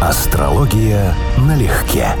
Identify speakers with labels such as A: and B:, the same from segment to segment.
A: Астрология налегке.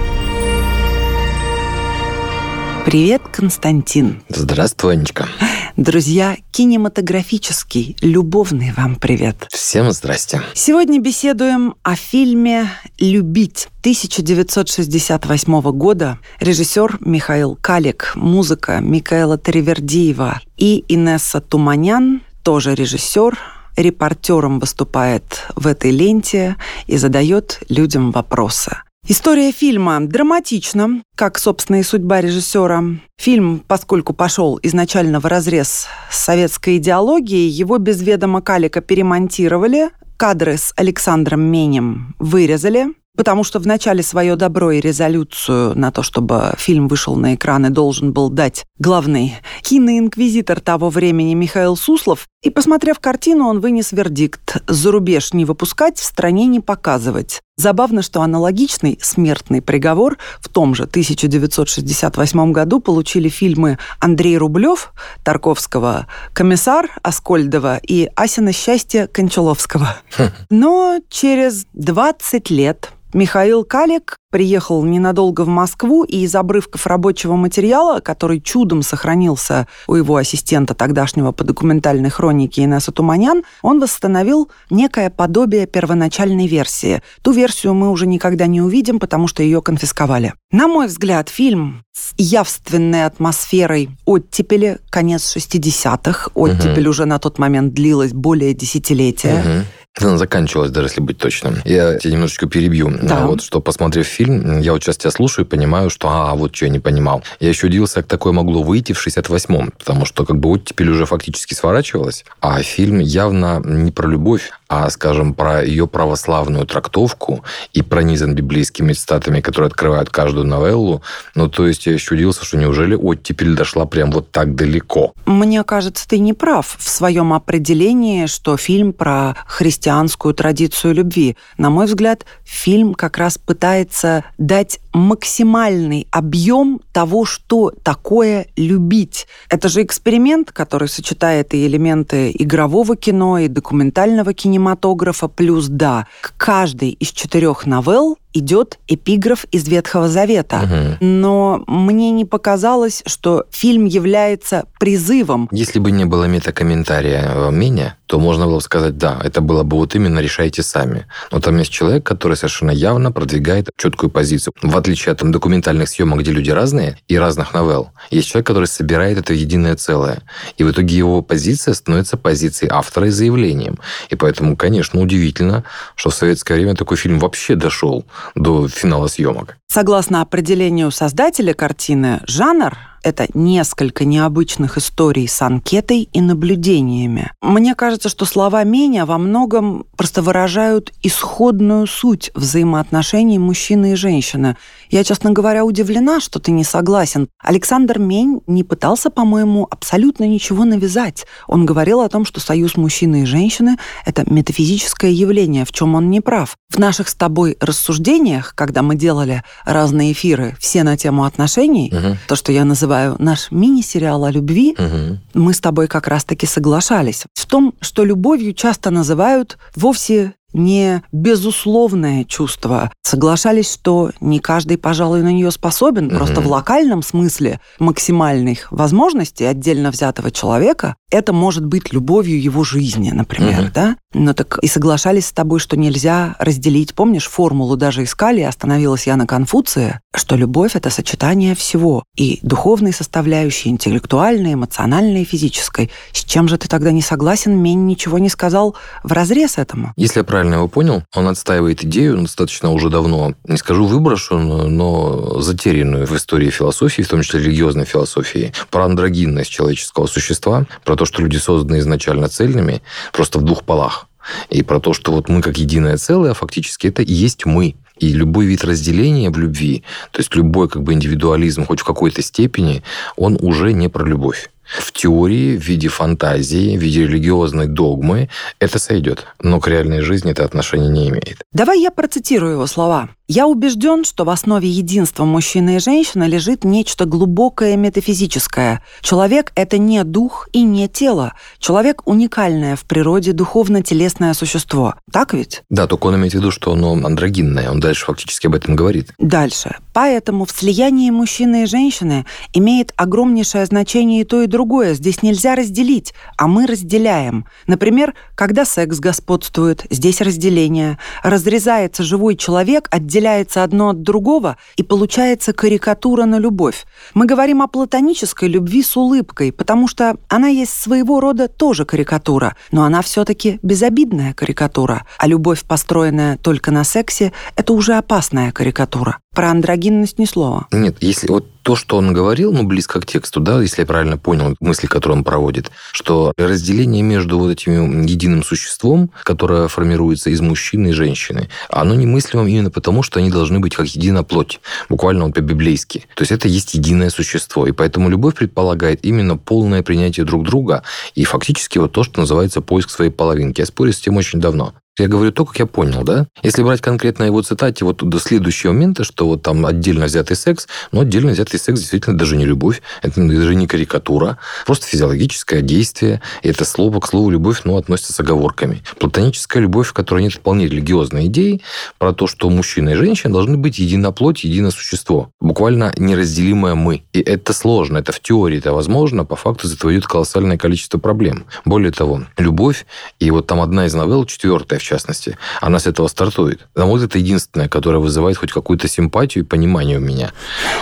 B: Привет, Константин.
C: Здравствуй, Анечка.
B: Друзья, кинематографический, любовный вам привет.
C: Всем здрасте.
B: Сегодня беседуем о фильме «Любить» 1968 года. Режиссер Михаил Калик, музыка Микаэла Таривердиева и Инесса Туманян, тоже режиссер, репортером выступает в этой ленте и задает людям вопросы. История фильма драматична, как, собственно, и судьба режиссера. Фильм, поскольку пошел изначально в разрез с советской идеологией, его без ведома Калика перемонтировали, кадры с Александром Менем вырезали, потому что в начале свое добро и резолюцию на то, чтобы фильм вышел на экраны, должен был дать главный киноинквизитор того времени Михаил Суслов. И, посмотрев картину, он вынес вердикт «За рубеж не выпускать, в стране не показывать». Забавно, что аналогичный смертный приговор в том же 1968 году получили фильмы Андрей Рублев, Тарковского, Комиссар Аскольдова и Асина счастье Кончаловского. Хм. Но через 20 лет Михаил Калик приехал ненадолго в Москву и из обрывков рабочего материала, который чудом сохранился у его ассистента тогдашнего по документальной хронике Инесса Туманян, он восстановил некое подобие первоначальной версии. Ту версию мы уже никогда не увидим, потому что ее конфисковали. На мой взгляд, фильм с явственной атмосферой оттепели, конец 60-х. Оттепель угу. уже на тот момент длилась более десятилетия.
C: Угу. Она заканчивалась, даже если быть точным. Я тебя немножечко перебью. Да. Вот что, посмотрев фильм, я вот сейчас тебя слушаю и понимаю, что а, вот что я не понимал. Я еще удивился, как такое могло выйти в 68-м, потому что как бы оттепель уже фактически сворачивалась, а фильм явно не про любовь, а, скажем, про ее православную трактовку и пронизан библейскими цитатами, которые открывают каждую новеллу. Ну, то есть я еще удивился, что неужели оттепель дошла прям вот так далеко?
B: Мне кажется, ты не прав в своем определении, что фильм про христианскую традицию любви. На мой взгляд, фильм как раз пытается дать максимальный объем того, что такое любить. Это же эксперимент, который сочетает и элементы игрового кино, и документального кинематографа, плюс, да, к каждой из четырех новелл идет эпиграф из Ветхого Завета. Угу. Но мне не показалось, что фильм является призывом.
C: Если бы не было метакомментария в Мене, то можно было бы сказать, да, это было бы вот именно решайте сами. Но там есть человек, который совершенно явно продвигает четкую позицию. В отличие от там, документальных съемок, где люди разные и разных новелл, есть человек, который собирает это в единое целое. И в итоге его позиция становится позицией автора и заявлением. И поэтому, конечно, удивительно, что в советское время такой фильм вообще дошел до финала съемок.
B: Согласно определению создателя картины, жанр это несколько необычных историй с анкетой и наблюдениями. Мне кажется, что слова Меня во многом просто выражают исходную суть взаимоотношений мужчины и женщины. Я, честно говоря, удивлена, что ты не согласен. Александр Мень не пытался, по-моему, абсолютно ничего навязать. Он говорил о том, что союз мужчины и женщины – это метафизическое явление, в чем он не прав. В наших с тобой рассуждениях, когда мы делали разные эфиры, все на тему отношений, угу. то, что я называю называю наш мини-сериал о любви, угу. мы с тобой как раз-таки соглашались в том, что любовью часто называют вовсе не безусловное чувство. Соглашались, что не каждый, пожалуй, на нее способен. Угу. Просто в локальном смысле максимальных возможностей отдельно взятого человека это может быть любовью его жизни, например, угу. да? Но так и соглашались с тобой, что нельзя разделить. Помнишь, формулу даже искали, остановилась я на Конфуции, что любовь — это сочетание всего. И духовной составляющей, интеллектуальной, эмоциональной, физической. С чем же ты тогда не согласен? Мень ничего не сказал в разрез этому.
C: Если я правильно его понял, он отстаивает идею достаточно уже давно, не скажу выброшенную, но затерянную в истории философии, в том числе религиозной философии, про андрогинность человеческого существа, про то, что люди созданы изначально цельными, просто в двух полах. И про то, что вот мы как единое целое, а фактически это и есть мы. И любой вид разделения в любви, то есть любой как бы индивидуализм хоть в какой-то степени, он уже не про любовь. В теории, в виде фантазии, в виде религиозной догмы это сойдет, но к реальной жизни это отношения не имеет.
B: Давай я процитирую его слова. Я убежден, что в основе единства мужчины и женщины лежит нечто глубокое метафизическое. Человек — это не дух и не тело. Человек — уникальное в природе духовно-телесное существо. Так ведь?
C: Да, только он имеет в виду, что оно андрогинное. Он дальше фактически об этом говорит.
B: Дальше. Поэтому в слиянии мужчины и женщины имеет огромнейшее значение и то, и другое. Здесь нельзя разделить, а мы разделяем. Например, когда секс господствует, здесь разделение. Разрезается живой человек, отделяется одно от другого, и получается карикатура на любовь. Мы говорим о платонической любви с улыбкой, потому что она есть своего рода тоже карикатура, но она все-таки безобидная карикатура. А любовь, построенная только на сексе, это уже опасная карикатура. Про андрогинность ни слова.
C: Нет, если вот то, что он говорил, ну, близко к тексту, да, если я правильно понял мысли, которые он проводит, что разделение между вот этим единым существом, которое формируется из мужчины и женщины, оно немыслимо именно потому, что они должны быть как единая плоть, буквально он по-библейски. То есть это есть единое существо, и поэтому любовь предполагает именно полное принятие друг друга и фактически вот то, что называется поиск своей половинки. Я спорю с тем очень давно. Я говорю то, как я понял, да? Если брать конкретно его цитате, вот до следующего момента, что вот там отдельно взятый секс, но отдельно взятый секс действительно даже не любовь, это даже не карикатура, просто физиологическое действие, и это слово к слову любовь, но относится с оговорками. Платоническая любовь, в которой нет вполне религиозной идеи про то, что мужчина и женщина должны быть едино плоть, едино существо, буквально неразделимое мы. И это сложно, это в теории это возможно, по факту ведет колоссальное количество проблем. Более того, любовь, и вот там одна из новелл, четвертая в частности, она с этого стартует. На мой взгляд, это единственное, которое вызывает хоть какую-то симпатию и понимание у меня.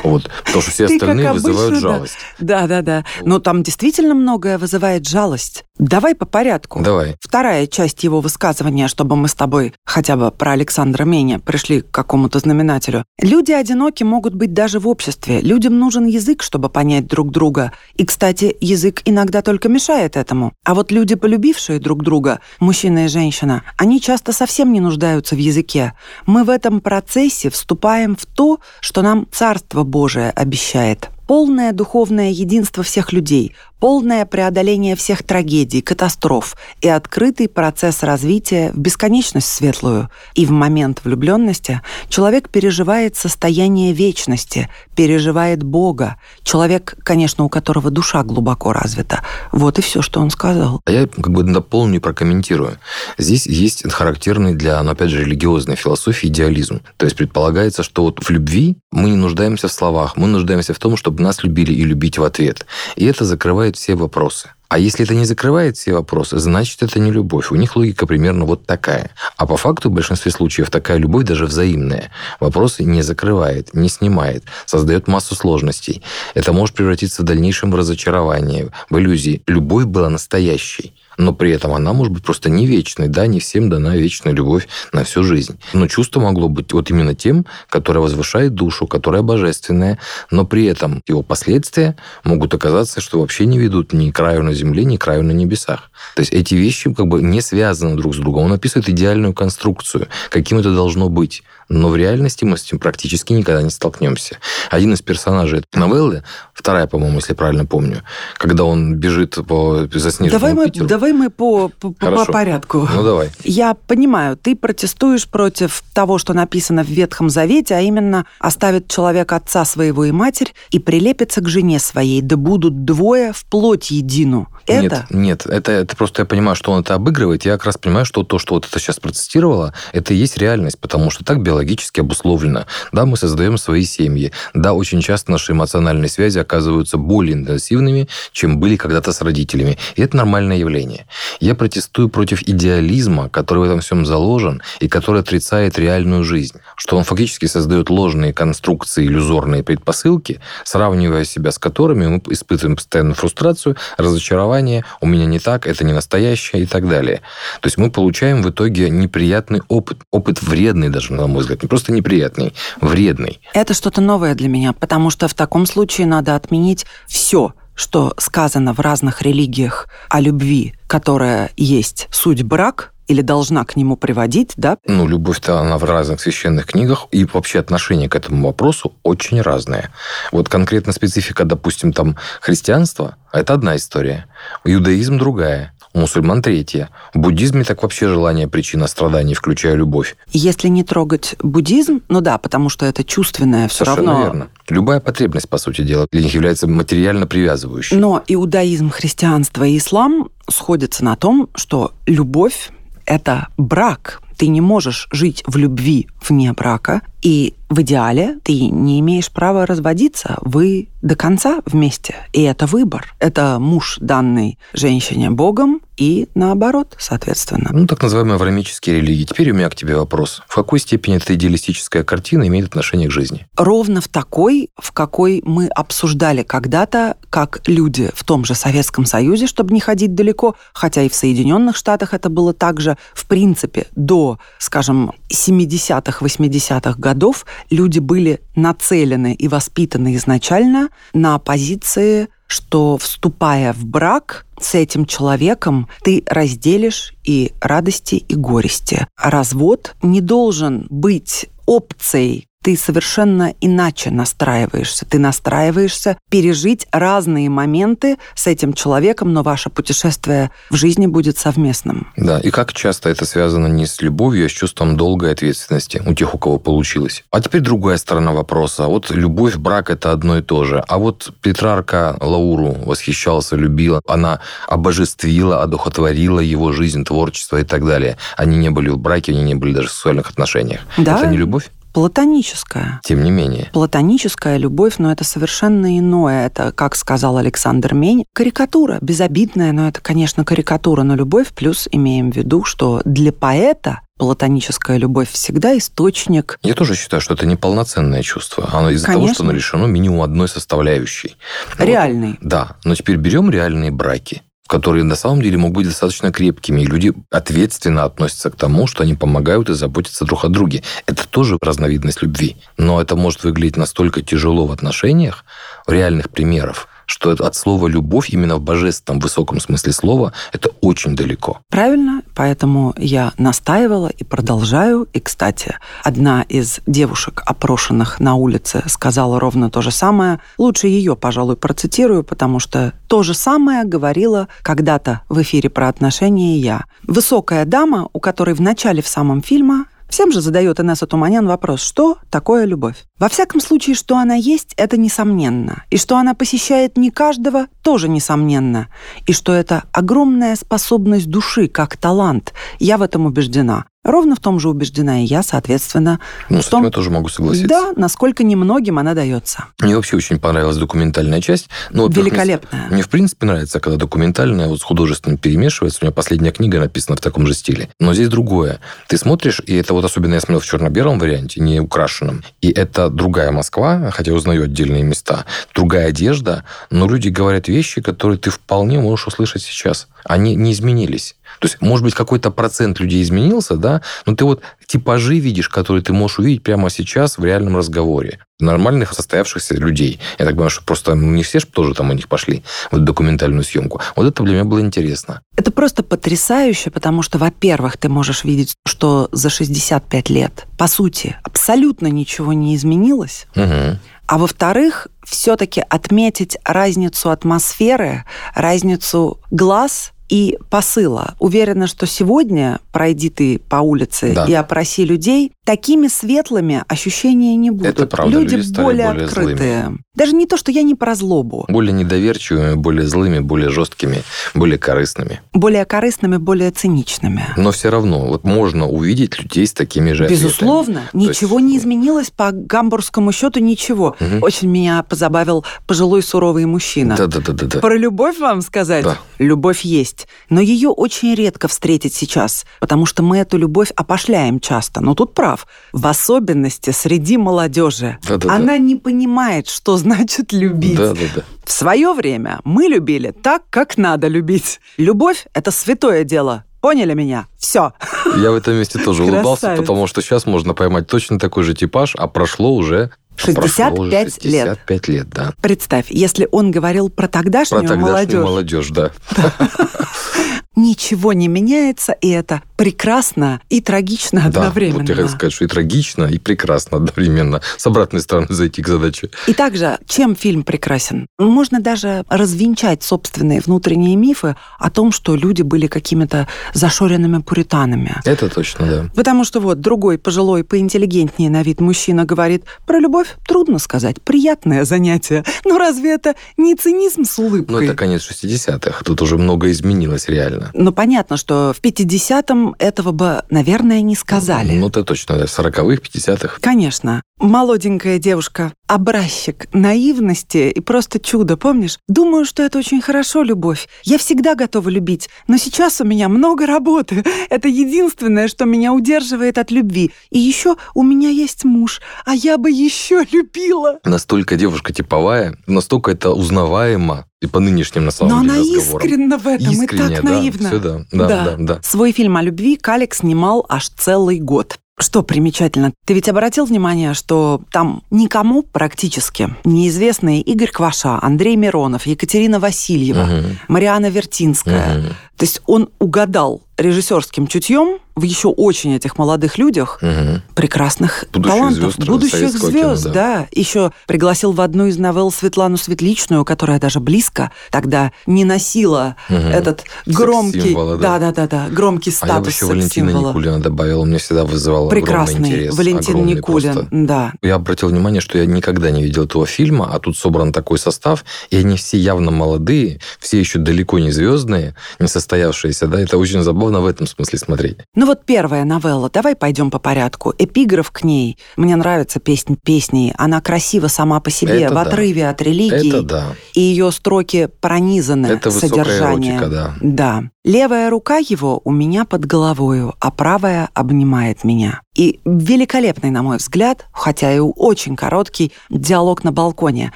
C: Вот. Потому что все остальные вызывают жалость.
B: Да, да, да. Но там действительно многое вызывает жалость. Давай по порядку.
C: Давай.
B: Вторая часть его высказывания, чтобы мы с тобой хотя бы про Александра Меня пришли к какому-то знаменателю. Люди одиноки могут быть даже в обществе. Людям нужен язык, чтобы понять друг друга. И, кстати, язык иногда только мешает этому. А вот люди, полюбившие друг друга, мужчина и женщина, они часто совсем не нуждаются в языке. Мы в этом процессе вступаем в то, что нам Царство Божие обещает полное духовное единство всех людей, полное преодоление всех трагедий, катастроф и открытый процесс развития в бесконечность светлую. И в момент влюбленности человек переживает состояние вечности, переживает Бога. Человек, конечно, у которого душа глубоко развита. Вот и все, что он сказал.
C: А я как бы дополню и прокомментирую. Здесь есть характерный для, ну, опять же, религиозной философии идеализм. То есть предполагается, что вот в любви мы не нуждаемся в словах, мы нуждаемся в том, чтобы нас любили и любить в ответ. И это закрывает все вопросы. А если это не закрывает все вопросы, значит, это не любовь. У них логика примерно вот такая. А по факту в большинстве случаев такая любовь даже взаимная. Вопросы не закрывает, не снимает, создает массу сложностей. Это может превратиться в дальнейшем в разочарование, в иллюзии. Любовь была настоящей но при этом она может быть просто не вечной. Да, не всем дана вечная любовь на всю жизнь. Но чувство могло быть вот именно тем, которое возвышает душу, которое божественное, но при этом его последствия могут оказаться, что вообще не ведут ни к краю на земле, ни к краю на небесах. То есть эти вещи как бы не связаны друг с другом. Он описывает идеальную конструкцию, каким это должно быть. Но в реальности мы с этим практически никогда не столкнемся. Один из персонажей этой новеллы, вторая, по-моему, если правильно помню, когда он бежит по заснеженному
B: давай мы,
C: Питеру.
B: Давай мы по, по, по порядку.
C: Ну, давай.
B: Я понимаю, ты протестуешь против того, что написано в Ветхом Завете, а именно оставит человек отца своего и матерь и прилепится к жене своей, да будут двое в плоть едину.
C: Это? Нет, нет это, это просто я понимаю, что он это обыгрывает. Я как раз понимаю, что то, что вот это сейчас процитировало, это и есть реальность, потому что так биологически обусловлено. Да, мы создаем свои семьи. Да, очень часто наши эмоциональные связи оказываются более интенсивными, чем были когда-то с родителями. И это нормальное явление. Я протестую против идеализма, который в этом всем заложен и который отрицает реальную жизнь. Что он фактически создает ложные конструкции, иллюзорные предпосылки, сравнивая себя с которыми мы испытываем постоянную фрустрацию, разочарование, у меня не так, это не настоящее и так далее. То есть мы получаем в итоге неприятный опыт. Опыт вредный даже, на мой взгляд. Не просто неприятный, вредный.
B: Это что-то новое для меня, потому что в таком случае надо отменить все, что сказано в разных религиях о любви, которая есть суть брак, или должна к нему приводить, да?
C: Ну, любовь-то она в разных священных книгах, и вообще отношение к этому вопросу очень разное. Вот конкретно специфика, допустим, там христианства, это одна история, иудаизм другая. У мусульман третье. В буддизме так вообще желание причина страданий, включая любовь.
B: Если не трогать буддизм, ну да, потому что это чувственное все
C: Совершенно
B: равно.
C: верно. Любая потребность, по сути дела, для них является материально привязывающей.
B: Но иудаизм, христианство и ислам сходятся на том, что любовь – это брак. Ты не можешь жить в любви вне брака, и в идеале ты не имеешь права разводиться. Вы до конца вместе. И это выбор. Это муж, данный женщине Богом, и наоборот, соответственно.
C: Ну, так называемые аврамические религии. Теперь у меня к тебе вопрос. В какой степени эта идеалистическая картина имеет отношение к жизни?
B: Ровно в такой, в какой мы обсуждали когда-то, как люди в том же Советском Союзе, чтобы не ходить далеко, хотя и в Соединенных Штатах это было также, в принципе, до, скажем, 70-х, 80-х годов люди были нацелены и воспитаны изначально на позиции что, вступая в брак с этим человеком, ты разделишь и радости, и горести. Развод не должен быть опцией ты совершенно иначе настраиваешься. Ты настраиваешься пережить разные моменты с этим человеком, но ваше путешествие в жизни будет совместным.
C: Да, и как часто это связано не с любовью, а с чувством долгой ответственности у тех, у кого получилось. А теперь другая сторона вопроса. Вот любовь, брак – это одно и то же. А вот Петрарка Лауру восхищался, любила. Она обожествила, одухотворила его жизнь, творчество и так далее. Они не были в браке, они не были даже в сексуальных отношениях.
B: Да?
C: Это не любовь?
B: Платоническая.
C: Тем не менее.
B: Платоническая любовь, но это совершенно иное. Это, как сказал Александр Мень, карикатура, безобидная, но это, конечно, карикатура на любовь, плюс имеем в виду, что для поэта платоническая любовь всегда источник.
C: Я тоже считаю, что это неполноценное чувство. Оно из-за того, что оно лишено минимум одной составляющей.
B: Реальной.
C: Вот, да. Но теперь берем реальные браки которые на самом деле могут быть достаточно крепкими, и люди ответственно относятся к тому, что они помогают и заботятся друг о друге. Это тоже разновидность любви. Но это может выглядеть настолько тяжело в отношениях, реальных примеров, что от слова «любовь» именно в божественном высоком смысле слова это очень далеко.
B: Правильно, поэтому я настаивала и продолжаю. И, кстати, одна из девушек, опрошенных на улице, сказала ровно то же самое. Лучше ее, пожалуй, процитирую, потому что то же самое говорила когда-то в эфире про отношения я. Высокая дама, у которой в начале в самом фильма Всем же задает Инесса Туманян вопрос, что такое любовь? Во всяком случае, что она есть, это несомненно. И что она посещает не каждого, тоже несомненно. И что это огромная способность души, как талант. Я в этом убеждена. Ровно в том же убеждена и я, соответственно.
C: Ну, с
B: том,
C: я тоже могу согласиться.
B: Да, насколько немногим она дается.
C: Мне вообще очень понравилась документальная часть. Ну,
B: Великолепная.
C: Мне, мне, в принципе, нравится, когда документальная вот с художественным перемешивается. У меня последняя книга написана в таком же стиле. Но здесь другое. Ты смотришь, и это вот особенно я смотрел в черно-белом варианте, не украшенном. И это другая Москва, хотя узнаю отдельные места, другая одежда, но люди говорят вещи, которые ты вполне можешь услышать сейчас. Они не изменились. То есть, может быть, какой-то процент людей изменился, да, но ты вот типажи видишь, которые ты можешь увидеть прямо сейчас в реальном разговоре. Нормальных состоявшихся людей. Я так понимаю, что просто не все же тоже там у них пошли в документальную съемку. Вот это для меня было интересно.
B: Это просто потрясающе, потому что, во-первых, ты можешь видеть, что за 65 лет, по сути, абсолютно ничего не изменилось.
C: Угу.
B: А во-вторых, все-таки отметить разницу атмосферы, разницу глаз и посыла. Уверена, что сегодня пройди ты по улице
C: Да.
B: и опроси людей, такими светлыми ощущения не будут.
C: Это правда,
B: люди,
C: люди
B: более,
C: более
B: открытые. Даже не то, что я не про злобу.
C: Более недоверчивыми, более злыми, более жесткими, более корыстными.
B: Более корыстными, более циничными.
C: Но все равно вот можно увидеть людей с такими же
B: Безусловно,
C: ответами.
B: Ничего
C: есть-
B: не изменилось по гамбургскому счету, ничего.
C: Мгм.
B: Очень меня позабавил пожилой суровый мужчина.
C: Да-да-да-да.
B: Про любовь вам сказать?
C: Да.
B: Любовь есть. Но ее очень редко встретить сейчас, потому что мы эту любовь опошляем часто. Но тут прав. В особенности среди молодежи.
C: Да-да-да.
B: Она не понимает, что значит любить.
C: Да-да-да.
B: В свое время мы любили так, как надо любить. Любовь – это святое дело. Поняли меня? Все.
C: Я в этом месте тоже улыбался,
B: Красавец.
C: потому что сейчас можно поймать точно такой же типаж, а прошло уже... а
B: 65
C: прошло уже
B: лет.
C: 65 лет, да.
B: Представь, если он говорил про тогдашнюю
C: Про тогдашнюю
B: молодежь,
C: молодежь, да.
B: ничего не меняется, и это прекрасно и трагично одновременно.
C: Да, вот я хотел сказать, что и трагично, и прекрасно одновременно. С обратной стороны зайти к задаче.
B: И также, чем фильм прекрасен? Можно даже развенчать собственные внутренние мифы о том, что люди были какими-то зашоренными пуританами.
C: Это точно, да.
B: Потому что вот другой пожилой, поинтеллигентнее на вид мужчина говорит, про любовь трудно сказать, приятное занятие. Но разве это не цинизм с улыбкой?
C: Ну, это конец 60-х. Тут уже много изменилось реально.
B: Но понятно, что в 50-м этого бы, наверное, не сказали.
C: Ну, это точно, да. 40-х, 50-х.
B: Конечно. Молоденькая девушка, образчик наивности и просто чудо, помнишь? Думаю, что это очень хорошо, любовь. Я всегда готова любить, но сейчас у меня много работы. Это единственное, что меня удерживает от любви. И еще у меня есть муж, а я бы еще любила.
C: Настолько девушка типовая, настолько это узнаваемо, и по нынешним, на самом
B: Но
C: деле,
B: она
C: разговорам.
B: искренна в этом
C: Искренне,
B: и так
C: да,
B: наивна.
C: всё да, да, да, да.
B: Свой фильм о любви Калик снимал аж целый год. Что примечательно, ты ведь обратил внимание, что там никому практически неизвестные Игорь Кваша, Андрей Миронов, Екатерина Васильева,
C: Мгм.
B: Мариана Вертинская.
C: Мгм.
B: То есть он угадал режиссерским чутьем в еще очень этих молодых людях
C: Мгм.
B: прекрасных
C: Будущих
B: талантов,
C: звезд
B: будущих
C: советского
B: звезд,
C: кино,
B: да. Еще пригласил в одну из новелл Светлану Светличную, которая даже близко тогда не носила
C: Мгм.
B: этот громкий,
C: Секс-символа, да.
B: да, да, да, громкий
C: А я бы
B: статус
C: еще Валентина
B: секс-символа.
C: Никулина добавил, он мне всегда вызывал огромный
B: Прекрасный
C: интерес.
B: Валентин
C: огромный
B: Никулин,
C: просто.
B: да.
C: Я обратил внимание, что я никогда не видел этого фильма, а тут собран такой состав, и они все явно молодые, все еще далеко не звездные, не состоявшиеся, да, это очень забавно в этом смысле смотреть.
B: Ну вот первая новелла, давай пойдем по порядку. Эпиграф к ней. Мне нравится песнь песней. Она красива сама по себе,
C: Это
B: в
C: да.
B: отрыве от религии.
C: Это да.
B: И ее строки пронизаны
C: Это
B: содержанием.
C: эротика, да.
B: Да. Левая рука его у меня под головою, а правая обнимает меня. И великолепный, на мой взгляд, хотя и очень короткий, диалог на балконе.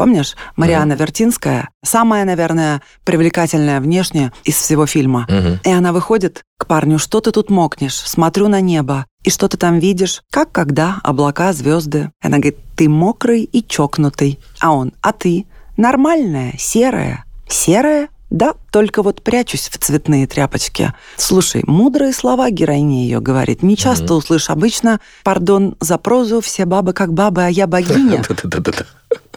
B: Помнишь, Мариана Вертинская, самая, наверное, привлекательная внешне из всего фильма.
C: Мгм.
B: И она выходит к парню, что ты тут мокнешь? Смотрю на небо. И что ты там видишь? Как когда? Облака, звезды. Она говорит, ты мокрый и чокнутый. А он, а ты? Нормальная, серая. Серая? Да, только вот прячусь в цветные тряпочки. Слушай, мудрые слова героиня ее говорит. Не часто услышь. Обычно, пардон за прозу, все бабы как бабы, а я богиня.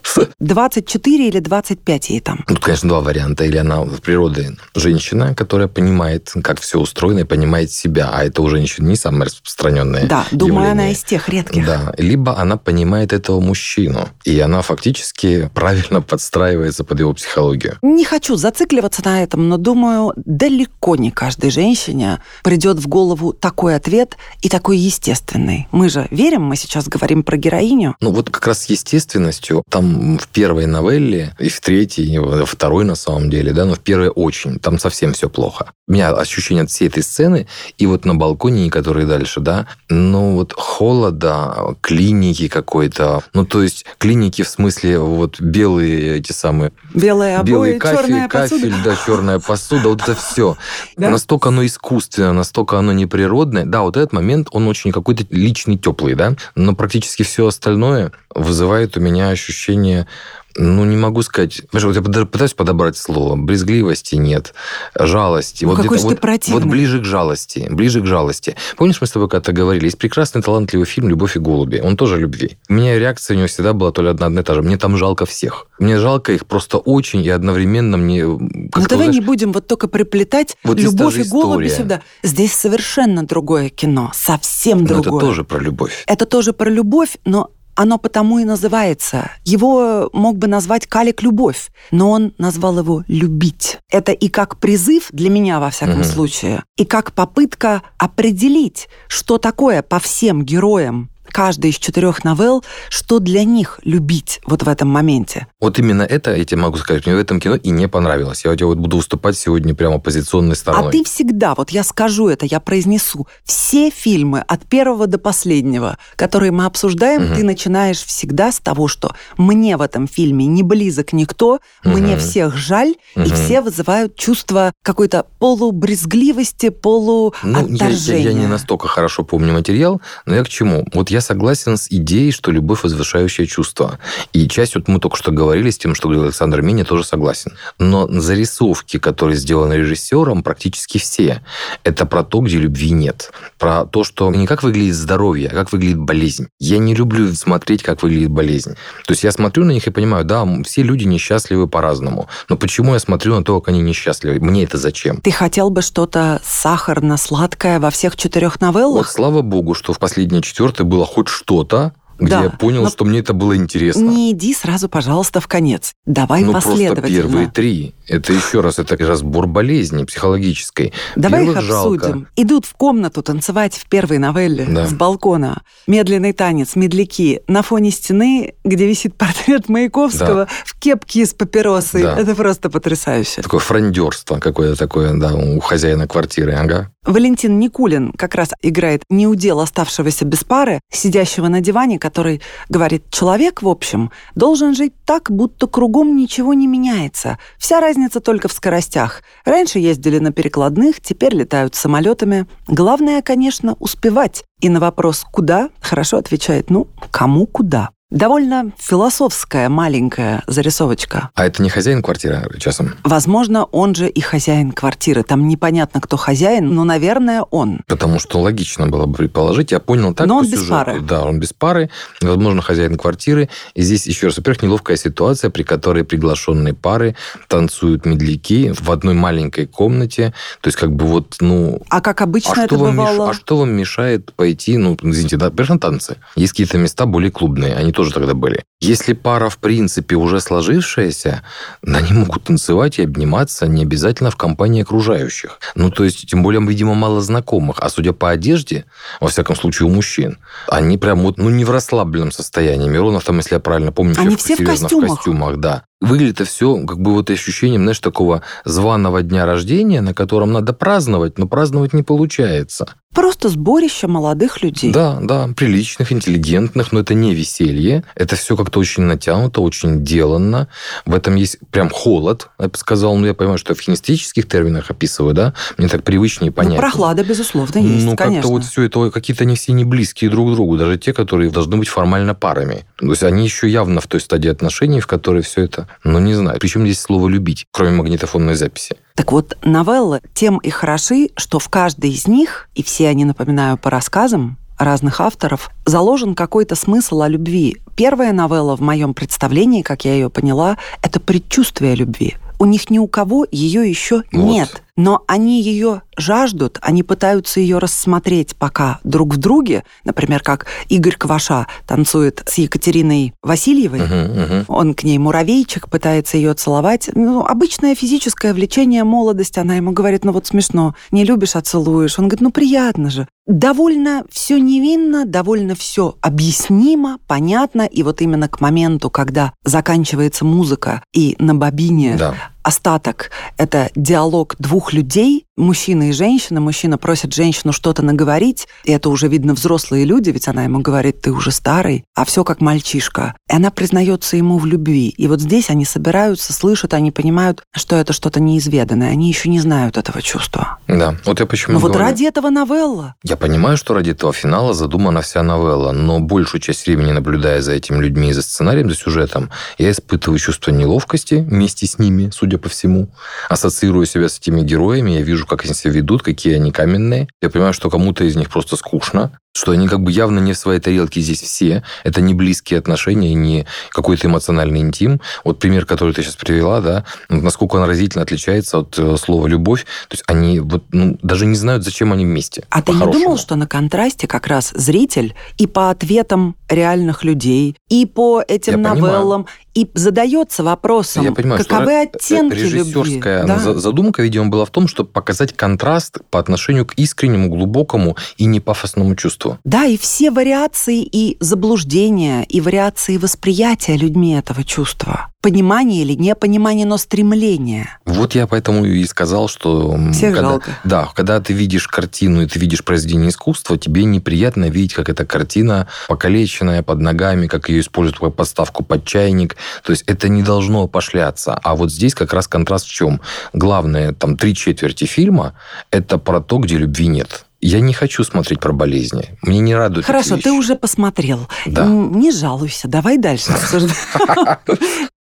C: Да-да-да-да.
B: 24 или 25 ей там.
C: Тут, конечно, два варианта. Или она в природе женщина, которая понимает, как все устроено, и понимает себя. А это у женщин не самое распространенное
B: Да, думаю, она
C: явление.
B: из тех редких.
C: Да, либо она понимает этого мужчину, и она фактически правильно подстраивается под его психологию.
B: Не хочу зацикливаться на этом, но думаю, далеко не каждой женщине придет в голову такой ответ и такой естественный. Мы же верим, мы сейчас говорим про героиню.
C: Ну вот как раз с естественностью, там в первой новелле, и в третьей, во второй на самом деле, да, но в первой очень, там совсем все плохо. У меня ощущение от всей этой сцены, и вот на балконе, и которые дальше, да, ну вот холода, клиники какой-то, ну то есть клиники в смысле вот белые эти самые
B: Белые обои,
C: Белый кафель,
B: черная
C: кафель,
B: посуда.
C: да, черная посуда, вот это все.
B: Да?
C: Настолько оно искусственное, настолько оно неприродное. Да, вот этот момент, он очень какой-то личный, теплый, да, но практически все остальное вызывает у меня ощущение ну, не могу сказать. Вот я пытаюсь подобрать слово. Брезгливости нет. Жалости.
B: Ну,
C: вот
B: какой же ты противный.
C: вот ближе к жалости. Ближе к жалости. Помнишь, мы с тобой когда-то говорили, есть прекрасный, талантливый фильм «Любовь и голуби». Он тоже о любви. У меня реакция у него всегда была то ли одна, одна и та же. Мне там жалко всех. Мне жалко их просто очень, и одновременно мне...
B: Но
C: как-то,
B: давай
C: знаешь,
B: не будем вот только приплетать
C: Вот
B: любовь и голуби сюда. Здесь совершенно другое кино, совсем
C: ну,
B: другое.
C: это тоже про любовь.
B: Это тоже про любовь, но оно потому и называется. Его мог бы назвать Калик «Любовь», но он назвал его «Любить». Это и как призыв, для меня во всяком
C: Мгм.
B: случае, и как попытка определить, что такое по всем героям каждой из четырех новелл, что для них любить вот в этом моменте.
C: Вот именно это, я тебе могу сказать, мне в этом кино и не понравилось. Я у тебя вот буду выступать сегодня прямо оппозиционной стороной.
B: А ты всегда, вот я скажу это, я произнесу, все фильмы от первого до последнего, которые мы обсуждаем,
C: Мгм.
B: ты начинаешь всегда с того, что мне в этом фильме не близок никто, мне
C: Мгм.
B: всех жаль, и
C: Мгм.
B: все вызывают чувство какой-то полубрезгливости,
C: Ну, я, я- я не настолько хорошо помню материал, но я к чему? Вот я согласен с идеей, что любовь возвышающее чувство. И часть, вот мы только что говорили с тем, что говорил Александр Миня, тоже согласен. Но зарисовки, которые сделаны режиссером, практически все, это про то, где любви нет. Про то, что не как выглядит здоровье, а как выглядит болезнь. Я не люблю смотреть, как выглядит болезнь. То есть я смотрю на них и понимаю, да, все люди несчастливы по-разному. Но почему я смотрю на то, как они несчастливы? Мне это зачем?
B: Ты хотел бы что-то сахарно-сладкое во всех четырех новеллах?
C: Вот слава богу, что в последней четвертой было хоть что-то, где да, я понял, что мне это было интересно.
B: Не иди сразу, пожалуйста, в конец. Давай ну, последовательно.
C: просто первые три. Это еще раз, это разбор болезни психологической.
B: Давай Первых их обсудим. Жалко. Идут в комнату танцевать в первой новелле да. с балкона. Медленный танец, медляки. На фоне стены, где висит портрет Маяковского да. в кепке с папиросой. Да. Это просто потрясающе.
C: Такое фрондерство какое-то такое, да, у хозяина квартиры, ага.
B: Валентин Никулин как раз играет неудел оставшегося без пары, сидящего на диване, который говорит, человек, в общем, должен жить так, будто кругом ничего не меняется. Вся разница только в скоростях. Раньше ездили на перекладных, теперь летают самолетами. Главное, конечно, успевать. И на вопрос «куда?» хорошо отвечает «ну, кому куда?». Довольно философская маленькая зарисовочка.
C: А это не хозяин квартиры часом?
B: Возможно, он же и хозяин квартиры. Там непонятно, кто хозяин, но, наверное, он.
C: Потому что логично было бы предположить. Я понял так
B: Но
C: он
B: без сюжету. пары.
C: Да, он без пары. Возможно, хозяин квартиры. И здесь, еще раз, во-первых, неловкая ситуация, при которой приглашенные пары танцуют медляки в одной маленькой комнате. То есть, как бы вот, ну...
B: А как обычно а это бывало?
C: Меш... А что вам мешает пойти, ну, извините, да, например, на танцы? Есть какие-то места более клубные. Они тоже тогда были. Если пара, в принципе, уже сложившаяся, они могут танцевать и обниматься не обязательно в компании окружающих. Ну, то есть, тем более, видимо, мало знакомых. А судя по одежде, во всяком случае, у мужчин, они прям вот, ну, не в расслабленном состоянии. Миронов там, если я правильно помню,
B: они все в костюмах.
C: в костюмах, да. Выглядит это все как бы вот ощущением, знаешь, такого званого дня рождения, на котором надо праздновать, но праздновать не получается.
B: Просто сборище молодых людей.
C: Да, да, приличных, интеллигентных, но это не веселье. Это все как-то очень натянуто, очень деланно. В этом есть прям холод, я бы сказал. Ну, я понимаю, что я в кинестетических терминах описываю, да, мне так привычнее ну, понять. Ну,
B: прохлада, безусловно, есть,
C: Ну, как-то вот все это, какие-то они все не близкие друг к другу, даже те, которые должны быть формально парами. То есть они еще явно в той стадии отношений, в которой все это, ну, не знаю. Причем здесь слово «любить», кроме магнитофонной записи.
B: Так вот, новеллы тем и хороши, что в каждой из них, и все они, напоминаю, по рассказам разных авторов, заложен какой-то смысл о любви. Первая новелла в моем представлении, как я ее поняла, это предчувствие любви. У них ни у кого ее еще вот. нет но они ее жаждут, они пытаются ее рассмотреть пока друг в друге. Например, как Игорь Кваша танцует с Екатериной Васильевой. Uh-huh, uh-huh. Он к ней муравейчик, пытается ее целовать. Ну, обычное физическое влечение, молодость. Она ему говорит, ну вот смешно, не любишь, а целуешь. Он говорит, ну приятно же. Довольно все невинно, довольно все объяснимо, понятно. И вот именно к моменту, когда заканчивается музыка и на бобине да остаток — это диалог двух людей, мужчина и женщина. Мужчина просит женщину что-то наговорить, и это уже видно взрослые люди, ведь она ему говорит, ты уже старый, а все как мальчишка. И она признается ему в любви. И вот здесь они собираются, слышат, они понимают, что это что-то неизведанное. Они еще не знают этого чувства.
C: Да, вот я почему
B: Но говорю. вот ради этого новелла.
C: Я понимаю, что ради этого финала задумана вся новелла, но большую часть времени, наблюдая за этими людьми, за сценарием, за сюжетом, я испытываю чувство неловкости вместе с ними, судя по всему. Ассоциирую себя с этими героями, я вижу, как они себя ведут, какие они каменные. Я понимаю, что кому-то из них просто скучно, что они как бы явно не в своей тарелке здесь все. Это не близкие отношения, не какой-то эмоциональный интим. Вот пример, который ты сейчас привела, да, насколько он разительно отличается от э, слова «любовь». То есть они вот, ну, даже не знают, зачем они вместе.
B: А ты не думал, что на контрасте как раз зритель и по ответам реальных людей, и по этим Я новеллам, понимаю. и задается вопросом, Я понимаю, каковы что оттенки
C: режиссерская
B: любви.
C: Да? задумка, видимо, была в том, чтобы показать контраст по отношению к искреннему, глубокому и непафосному чувству чувство.
B: Да, и все вариации и заблуждения, и вариации восприятия людьми этого чувства. Понимание или непонимание, но стремление.
C: Вот я поэтому и сказал, что...
B: Всех
C: когда,
B: жалко.
C: Да, когда ты видишь картину и ты видишь произведение искусства, тебе неприятно видеть, как эта картина покалеченная под ногами, как ее используют как подставку под чайник. То есть это не должно пошляться. А вот здесь как раз контраст в чем? Главное, там, три четверти фильма – это про то, где любви нет Я не хочу смотреть про болезни. Мне не радует
B: Хорошо, ты уже посмотрел.
C: Да.
B: Не жалуйся, давай дальше.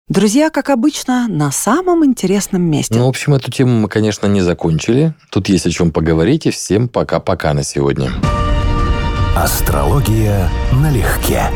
B: Друзья, как обычно, на самом интересном месте.
C: Ну, в общем, эту тему мы, конечно, не закончили. Тут есть о чем поговорить. И всем пока-пока на сегодня.
A: Астрология налегке.